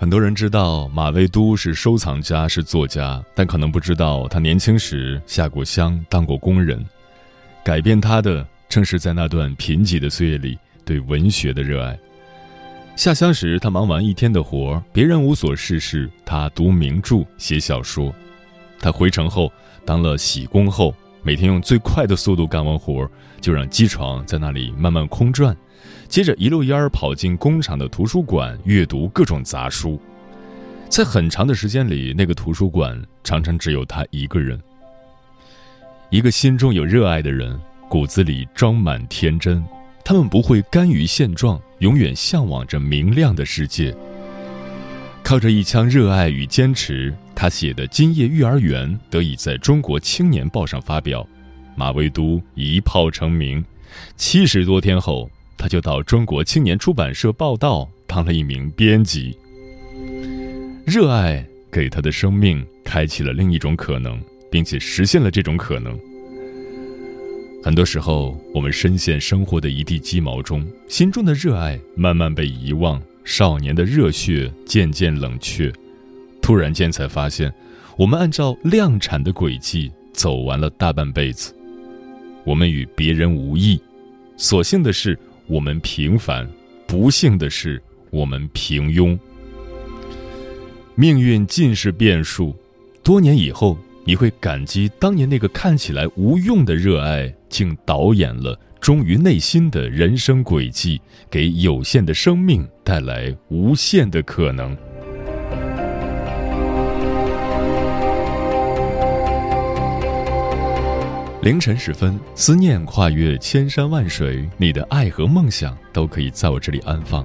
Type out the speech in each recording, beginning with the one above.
很多人知道马未都是收藏家，是作家，但可能不知道他年轻时下过乡，当过工人。改变他的，正是在那段贫瘠的岁月里对文学的热爱。下乡时，他忙完一天的活别人无所事事，他读名著、写小说。他回城后当了洗工后，每天用最快的速度干完活就让机床在那里慢慢空转。接着一溜烟儿跑进工厂的图书馆，阅读各种杂书。在很长的时间里，那个图书馆常常只有他一个人。一个心中有热爱的人，骨子里装满天真。他们不会甘于现状，永远向往着明亮的世界。靠着一腔热爱与坚持，他写的《今夜育儿园》得以在中国青年报上发表。马未都一炮成名，七十多天后。他就到中国青年出版社报道，当了一名编辑。热爱给他的生命开启了另一种可能，并且实现了这种可能。很多时候，我们深陷生活的一地鸡毛中，心中的热爱慢慢被遗忘，少年的热血渐渐冷却。突然间才发现，我们按照量产的轨迹走完了大半辈子。我们与别人无异，所幸的是。我们平凡，不幸的是我们平庸。命运尽是变数，多年以后，你会感激当年那个看起来无用的热爱，竟导演了忠于内心的人生轨迹，给有限的生命带来无限的可能。凌晨时分，思念跨越千山万水，你的爱和梦想都可以在我这里安放。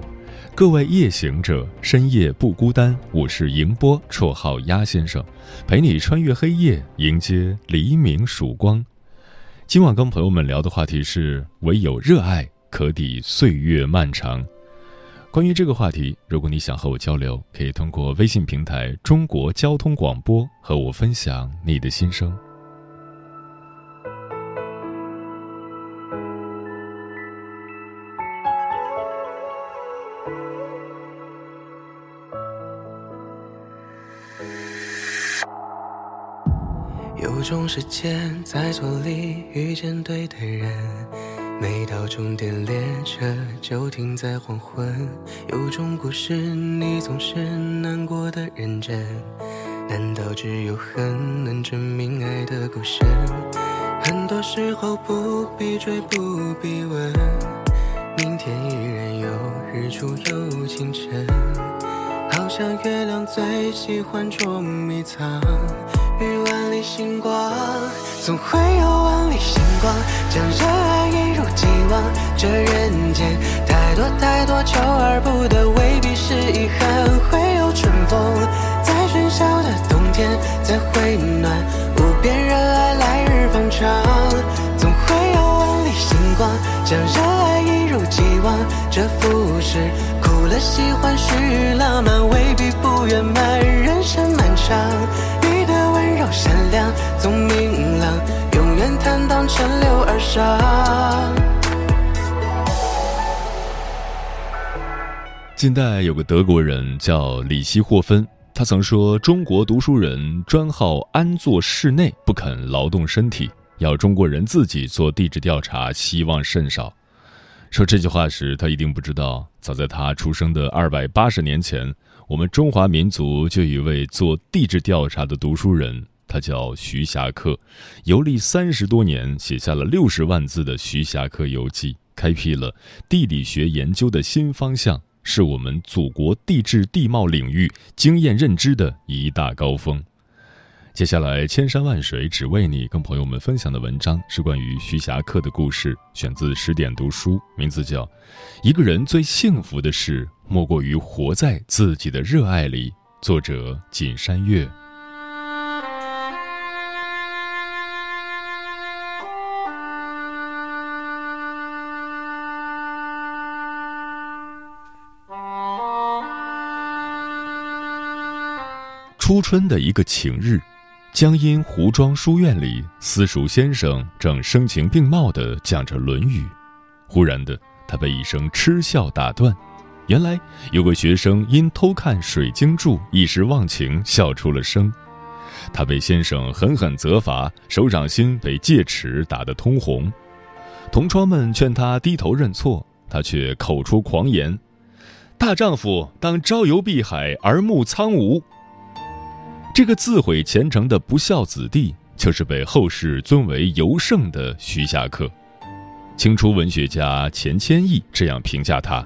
各位夜行者，深夜不孤单。我是迎波，绰号鸭先生，陪你穿越黑夜，迎接黎明曙光。今晚跟朋友们聊的话题是：唯有热爱可抵岁月漫长。关于这个话题，如果你想和我交流，可以通过微信平台“中国交通广播”和我分享你的心声。种时间在错里遇见对的人，每到终点列车就停在黄昏。有种故事你总是难过的认真，难道只有恨能证明爱的够深？很多时候不必追不必问，明天依然有日出有清晨，好像月亮最喜欢捉迷藏。星光，总会有万里星光，将热爱一如既往。这人间太多太多求而不得，未必是一近代有个德国人叫里希霍芬，他曾说：“中国读书人专好安坐室内，不肯劳动身体，要中国人自己做地质调查，希望甚少。”说这句话时，他一定不知道，早在他出生的二百八十年前，我们中华民族就有一位做地质调查的读书人，他叫徐霞客，游历三十多年，写下了六十万字的《徐霞客游记》，开辟了地理学研究的新方向，是我们祖国地质地貌领域经验认知的一大高峰。接下来，千山万水只为你，跟朋友们分享的文章是关于徐霞客的故事，选自十点读书，名字叫《一个人最幸福的事，莫过于活在自己的热爱里》，作者锦山月。初春的一个晴日。江阴湖庄书院里，私塾先生正声情并茂地讲着《论语》，忽然的，他被一声嗤笑打断。原来有个学生因偷看水晶柱，一时忘情，笑出了声。他被先生狠狠责罚，手掌心被戒尺打得通红。同窗们劝他低头认错，他却口出狂言：“大丈夫当朝游碧海，而暮苍梧。”这个自毁前程的不孝子弟，就是被后世尊为尤圣的徐霞客。清初文学家钱谦益这样评价他：“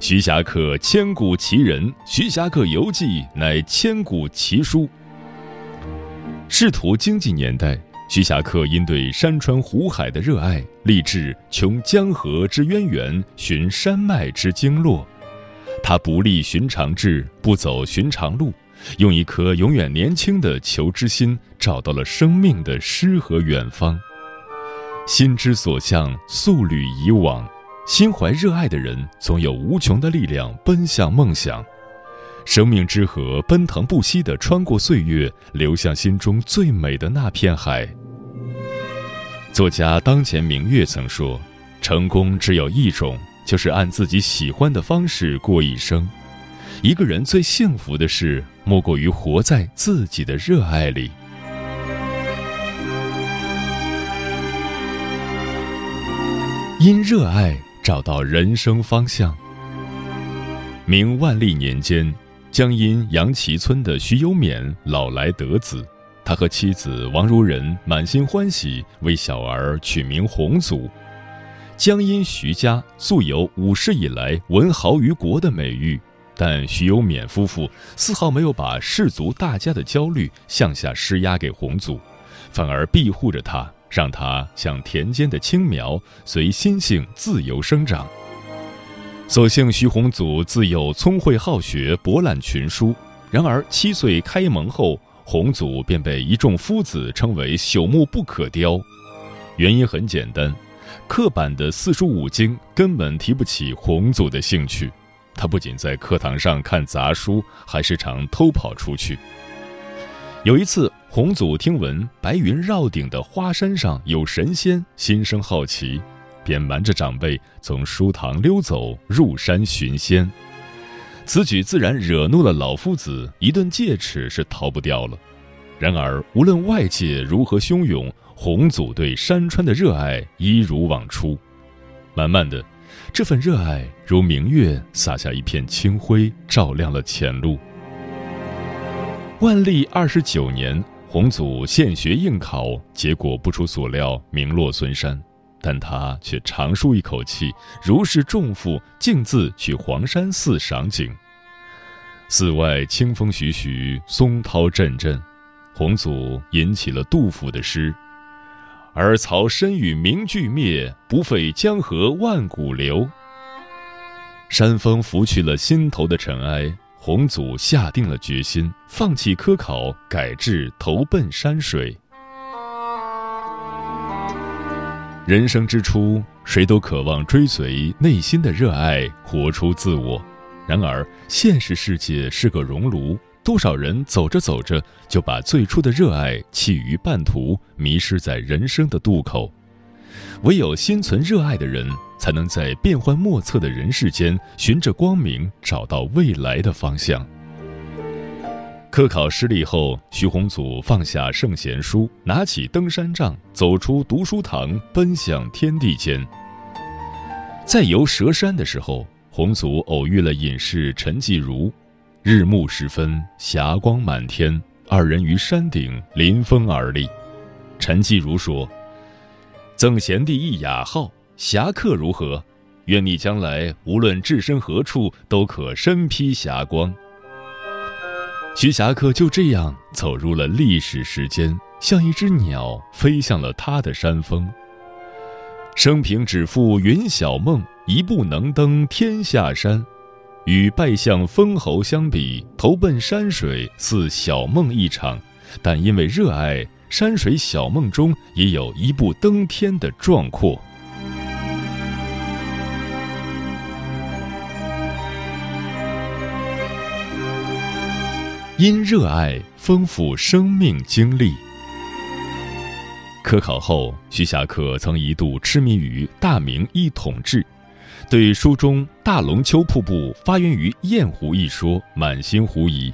徐霞客千古奇人，《徐霞客游记》乃千古奇书。”仕途经济年代，徐霞客因对山川湖海的热爱，立志穷江河之渊源，寻山脉之经络。他不立寻常志，不走寻常路。用一颗永远年轻的求知心，找到了生命的诗和远方。心之所向，素履以往。心怀热爱的人，总有无穷的力量奔向梦想。生命之河奔腾不息地穿过岁月，流向心中最美的那片海。作家当前明月曾说：“成功只有一种，就是按自己喜欢的方式过一生。”一个人最幸福的事，莫过于活在自己的热爱里。因热爱找到人生方向。明万历年间，江阴杨岐村的徐有勉老来得子，他和妻子王如人满心欢喜，为小儿取名洪祖。江阴徐家素有五世以来文豪于国的美誉。但徐有勉夫妇丝毫没有把氏族大家的焦虑向下施压给洪祖，反而庇护着他，让他像田间的青苗，随心性自由生长。所幸徐宏祖自幼聪慧好学，博览群书。然而七岁开蒙后，洪祖便被一众夫子称为朽木不可雕。原因很简单，刻板的四书五经根本提不起洪祖的兴趣。他不仅在课堂上看杂书，还时常偷跑出去。有一次，洪祖听闻白云绕顶的花山上有神仙，心生好奇，便瞒着长辈从书堂溜走，入山寻仙。此举自然惹怒了老夫子，一顿戒尺是逃不掉了。然而，无论外界如何汹涌，洪祖对山川的热爱一如往初。慢慢的。这份热爱如明月洒下一片清辉，照亮了前路。万历二十九年，洪祖现学应考，结果不出所料，名落孙山。但他却长舒一口气，如释重负，径自去黄山寺赏景。寺外清风徐徐，松涛阵阵，洪祖吟起了杜甫的诗。而曹身与名俱灭，不废江河万古流。山风拂去了心头的尘埃，洪祖下定了决心，放弃科考，改制投奔山水。人生之初，谁都渴望追随内心的热爱，活出自我。然而，现实世界是个熔炉。多少人走着走着就把最初的热爱弃于半途，迷失在人生的渡口。唯有心存热爱的人，才能在变幻莫测的人世间，寻着光明，找到未来的方向。科考失利后，徐宏祖放下圣贤书，拿起登山杖，走出读书堂，奔向天地间。在游蛇山的时候，洪祖偶遇了隐士陈继儒。日暮时分，霞光满天，二人于山顶临风而立。陈继儒说：“赠贤弟一雅号，侠客如何？愿你将来无论置身何处，都可身披霞光。”徐霞客就这样走入了历史时间，像一只鸟飞向了他的山峰。生平只负云小梦，一步能登天下山。与拜相封侯相比，投奔山水似小梦一场，但因为热爱山水小梦中也有一步登天的壮阔。因热爱丰富生命经历。科考后，徐霞客曾一度痴迷于大明一统制。对书中大龙湫瀑布发源于雁湖一说满心狐疑。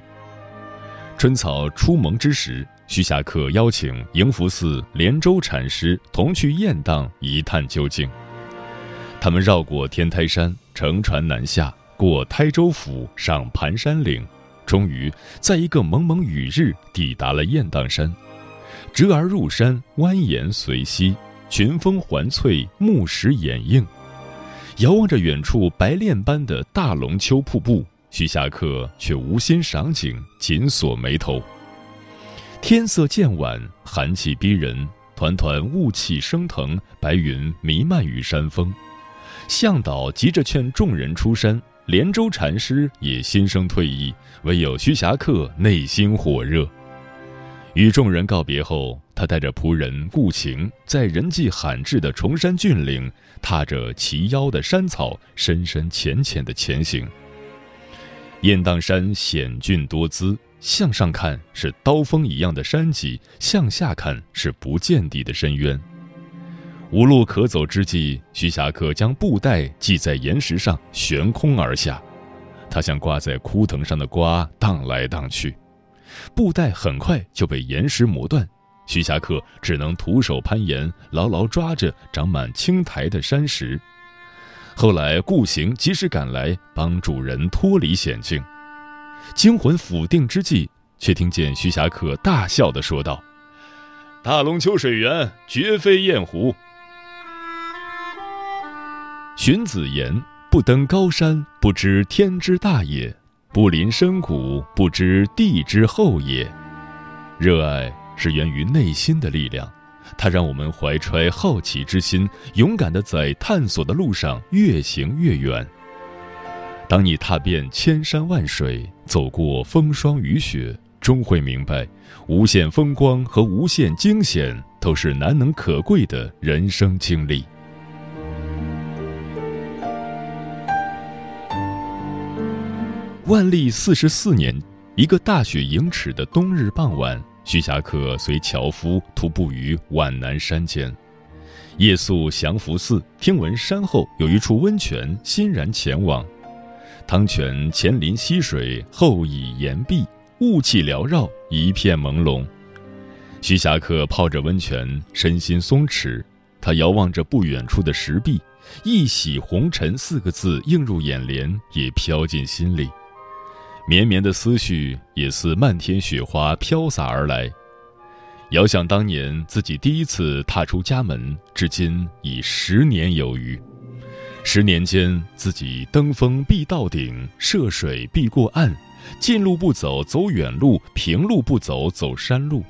春草初萌之时，徐霞客邀请迎福寺莲州禅师同去雁荡一探究竟。他们绕过天台山，乘船南下，过台州府，上盘山岭，终于在一个蒙蒙雨日抵达了雁荡山。折而入山，蜿蜒随溪，群峰环翠，木石掩映。遥望着远处白练般的大龙湫瀑布，徐霞客却无心赏景，紧锁眉头。天色渐晚，寒气逼人，团团雾气升腾，白云弥漫于山峰。向导急着劝众人出山，连州禅师也心生退意，唯有徐霞客内心火热。与众人告别后，他带着仆人顾晴，在人迹罕至的崇山峻岭，踏着齐腰的山草，深深浅浅的前行。雁荡山险峻多姿，向上看是刀锋一样的山脊，向下看是不见底的深渊。无路可走之际，徐霞客将布袋系在岩石上，悬空而下，他像挂在枯藤上的瓜，荡来荡去。布袋很快就被岩石磨断，徐霞客只能徒手攀岩，牢牢抓着长满青苔的山石。后来顾行及时赶来，帮主人脱离险境。惊魂甫定之际，却听见徐霞客大笑的说道：“大龙湫水源绝非雁湖。”荀子言：“不登高山，不知天之大也。”不临深谷，不知地之厚也。热爱是源于内心的力量，它让我们怀揣好奇之心，勇敢地在探索的路上越行越远。当你踏遍千山万水，走过风霜雨雪，终会明白，无限风光和无限惊险都是难能可贵的人生经历。万历四十四年，一个大雪盈尺的冬日傍晚，徐霞客随樵夫徒步于皖南山间，夜宿降福寺，听闻山后有一处温泉，欣然前往。汤泉前临溪水，后倚岩壁，雾气缭绕，一片朦胧。徐霞客泡着温泉，身心松弛。他遥望着不远处的石壁，“一洗红尘”四个字映入眼帘，也飘进心里。绵绵的思绪也似漫天雪花飘洒而来。遥想当年自己第一次踏出家门，至今已十年有余。十年间，自己登峰必到顶，涉水必过岸，近路不走走远路，平路不走走山路，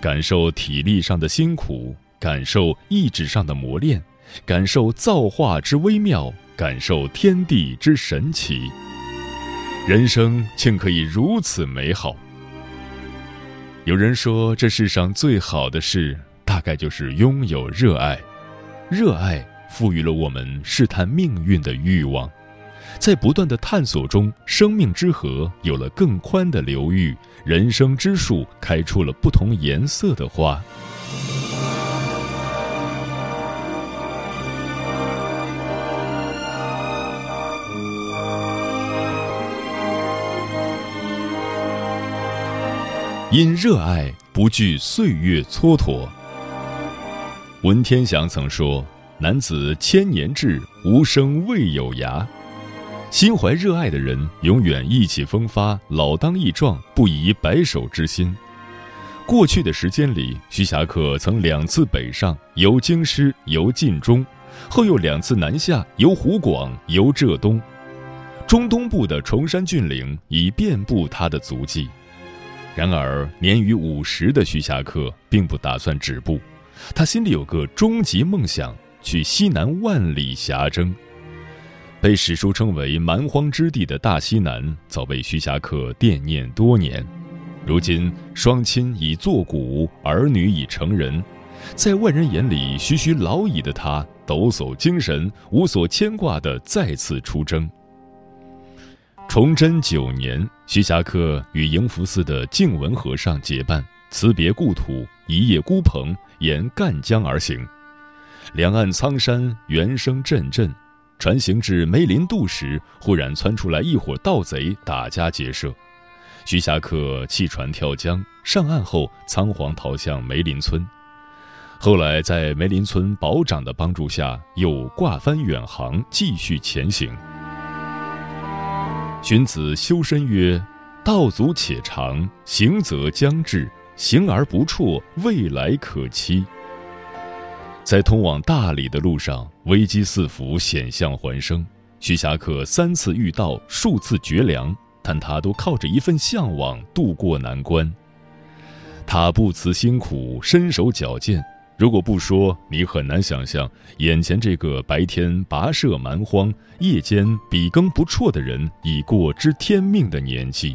感受体力上的辛苦，感受意志上的磨练，感受造化之微妙，感受天地之神奇。人生竟可以如此美好。有人说，这世上最好的事，大概就是拥有热爱。热爱赋予了我们试探命运的欲望，在不断的探索中，生命之河有了更宽的流域，人生之树开出了不同颜色的花。因热爱不惧岁月蹉跎。文天祥曾说：“男子千年志，无声未有涯。心怀热爱的人，永远意气风发、老当益壮，不移白首之心。过去的时间里，徐霞客曾两次北上，游京师，游晋中，后又两次南下，游湖广，游浙东。中东部的崇山峻岭已遍布他的足迹。然而，年逾五十的徐霞客并不打算止步，他心里有个终极梦想：去西南万里霞征。被史书称为蛮荒之地的大西南，早被徐霞客惦念多年。如今，双亲已作古，儿女已成人，在外人眼里徐徐老矣的他，抖擞精神，无所牵挂地再次出征。崇祯九年，徐霞客与迎福寺的静文和尚结伴，辞别故土，一夜孤蓬，沿赣江而行。两岸苍山，猿声阵阵。船行至梅林渡时，忽然窜出来一伙盗贼，打家劫舍。徐霞客弃船跳江，上岸后仓皇逃向梅林村。后来在梅林村保长的帮助下，又挂帆远航，继续前行。荀子修身曰：“道阻且长，行则将至；行而不辍，未来可期。”在通往大理的路上，危机四伏，险象环生。徐霞客三次遇到，数次绝粮，但他都靠着一份向往渡过难关。他不辞辛苦，身手矫健。如果不说，你很难想象眼前这个白天跋涉蛮荒、夜间笔耕不辍的人已过知天命的年纪。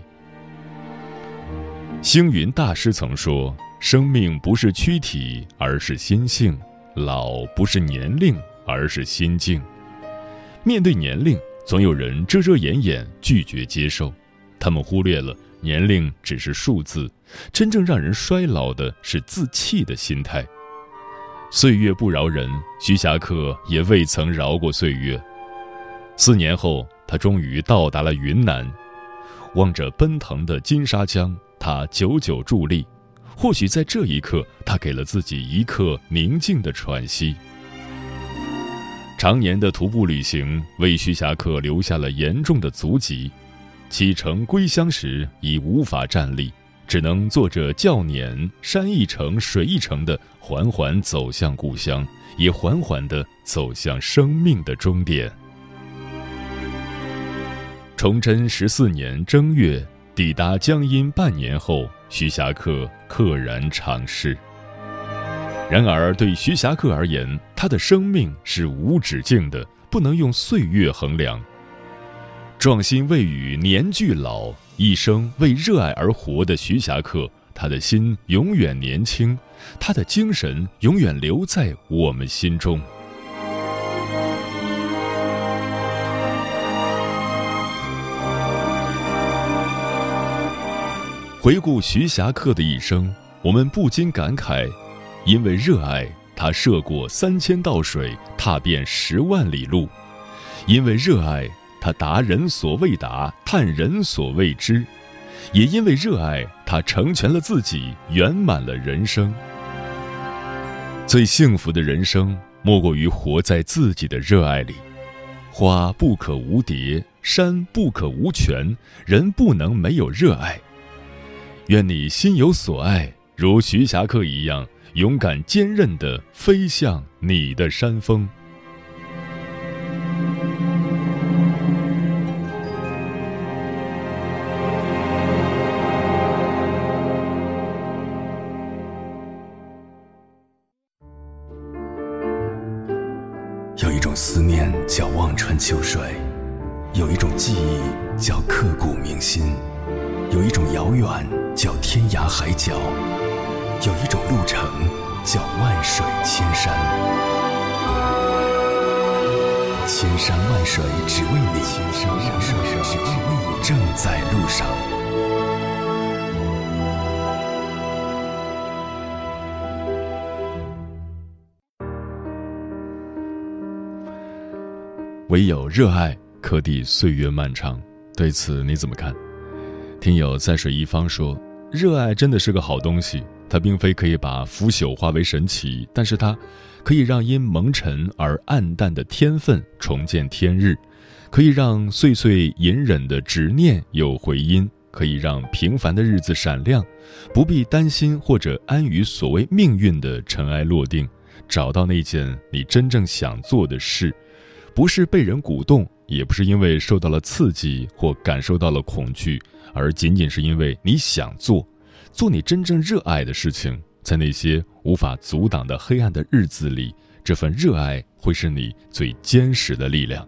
星云大师曾说：“生命不是躯体，而是心性。”老不是年龄，而是心境。面对年龄，总有人遮遮掩掩，拒绝接受。他们忽略了年龄只是数字，真正让人衰老的是自弃的心态。岁月不饶人，徐霞客也未曾饶过岁月。四年后，他终于到达了云南，望着奔腾的金沙江，他久久伫立。或许在这一刻，他给了自己一刻宁静的喘息。常年的徒步旅行为徐霞客留下了严重的足疾，启程归乡时已无法站立，只能坐着轿辇，山一程水一程的缓缓走向故乡，也缓缓的走向生命的终点。崇祯十四年正月，抵达江阴半年后。徐霞客溘然长逝。然而，对徐霞客而言，他的生命是无止境的，不能用岁月衡量。壮心未与年俱老，一生为热爱而活的徐霞客，他的心永远年轻，他的精神永远留在我们心中。回顾徐霞客的一生，我们不禁感慨：因为热爱，他涉过三千道水，踏遍十万里路；因为热爱，他达人所未达，探人所未知；也因为热爱，他成全了自己，圆满了人生。最幸福的人生，莫过于活在自己的热爱里。花不可无蝶，山不可无泉，人不能没有热爱。愿你心有所爱，如徐霞客一样勇敢坚韧地飞向你的山峰。海角，有一种路程叫万水千山，千山万水只为你，千山万水只为你，正在路上。唯有热爱可抵岁月漫长，对此你怎么看？听友在水一方说：“热爱真的是个好东西，它并非可以把腐朽化为神奇，但是它可以让因蒙尘而暗淡的天分重见天日，可以让岁岁隐忍的执念有回音，可以让平凡的日子闪亮，不必担心或者安于所谓命运的尘埃落定，找到那件你真正想做的事，不是被人鼓动。也不是因为受到了刺激或感受到了恐惧，而仅仅是因为你想做，做你真正热爱的事情。在那些无法阻挡的黑暗的日子里，这份热爱会是你最坚实的力量。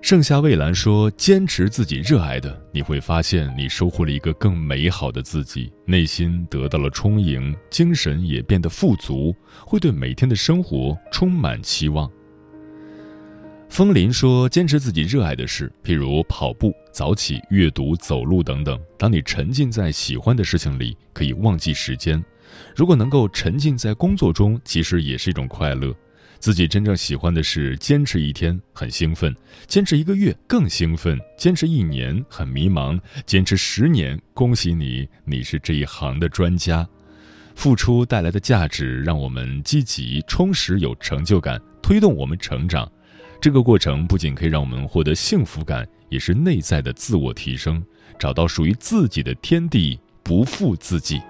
盛夏蔚蓝说：“坚持自己热爱的，你会发现你收获了一个更美好的自己，内心得到了充盈，精神也变得富足，会对每天的生活充满期望。”风林说：“坚持自己热爱的事，譬如跑步、早起、阅读、走路等等。当你沉浸在喜欢的事情里，可以忘记时间。如果能够沉浸在工作中，其实也是一种快乐。自己真正喜欢的事，坚持一天很兴奋，坚持一个月更兴奋，坚持一年很迷茫，坚持十年，恭喜你，你是这一行的专家。付出带来的价值，让我们积极、充实、有成就感，推动我们成长。”这个过程不仅可以让我们获得幸福感，也是内在的自我提升，找到属于自己的天地，不负自己。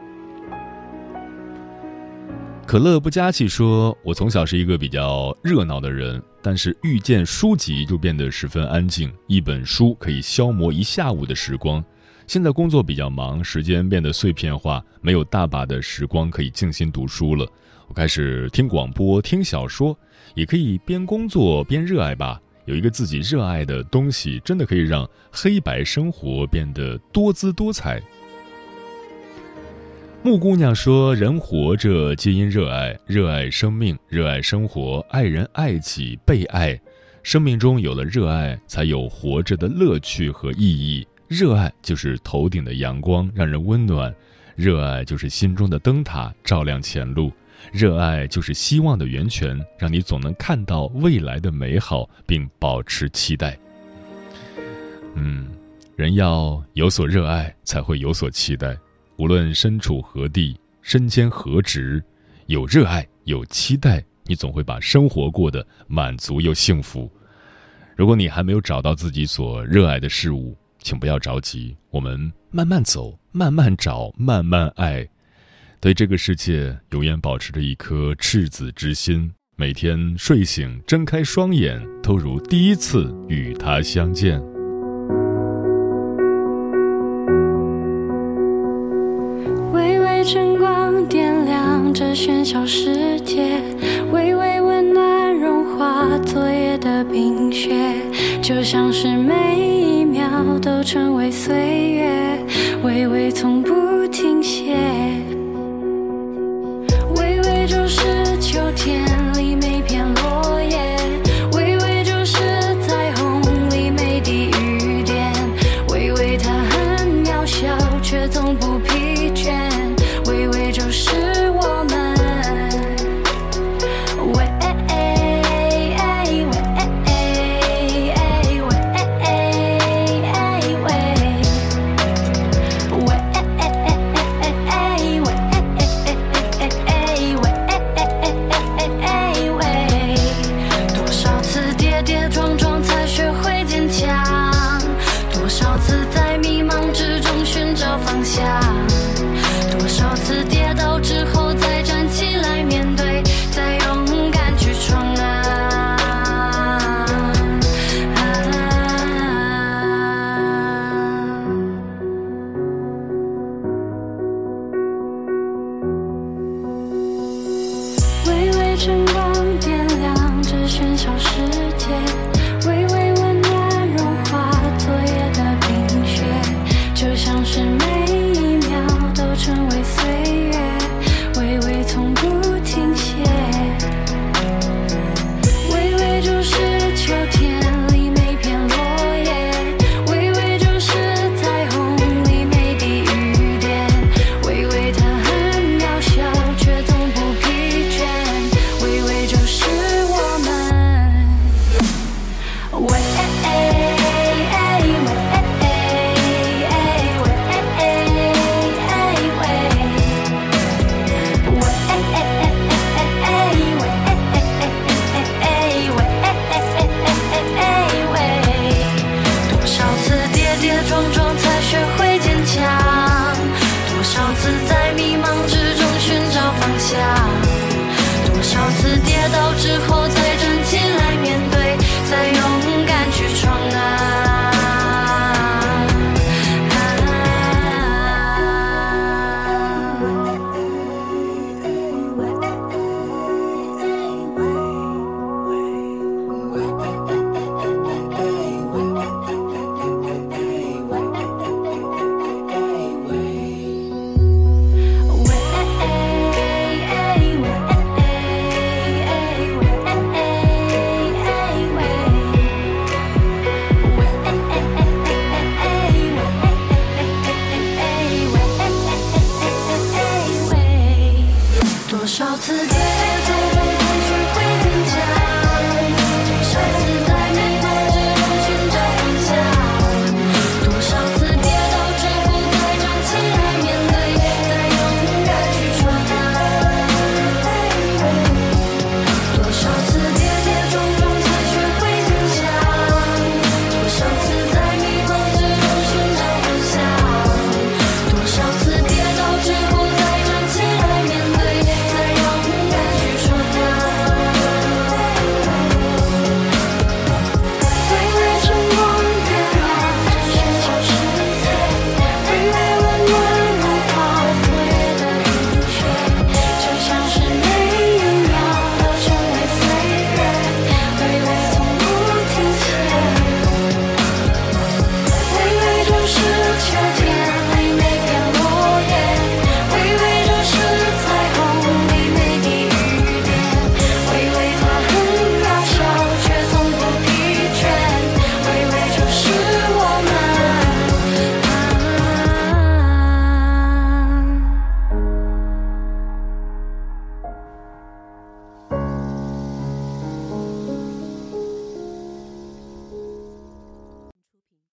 可乐不加气说：“我从小是一个比较热闹的人，但是遇见书籍就变得十分安静。一本书可以消磨一下午的时光。现在工作比较忙，时间变得碎片化，没有大把的时光可以静心读书了。我开始听广播，听小说。”也可以边工作边热爱吧。有一个自己热爱的东西，真的可以让黑白生活变得多姿多彩。木姑娘说：“人活着皆因热爱，热爱生命，热爱生活，爱人爱己，被爱。生命中有了热爱，才有活着的乐趣和意义。热爱就是头顶的阳光，让人温暖；热爱就是心中的灯塔，照亮前路。”热爱就是希望的源泉，让你总能看到未来的美好，并保持期待。嗯，人要有所热爱，才会有所期待。无论身处何地，身兼何职，有热爱，有期待，你总会把生活过得满足又幸福。如果你还没有找到自己所热爱的事物，请不要着急，我们慢慢走，慢慢找，慢慢爱。对这个世界，永远保持着一颗赤子之心。每天睡醒，睁开双眼，都如第一次与他相见。微微晨光点亮这喧嚣世界，微微温暖融化昨夜的冰雪，就像是每一秒都成为岁月，微微从不停歇。天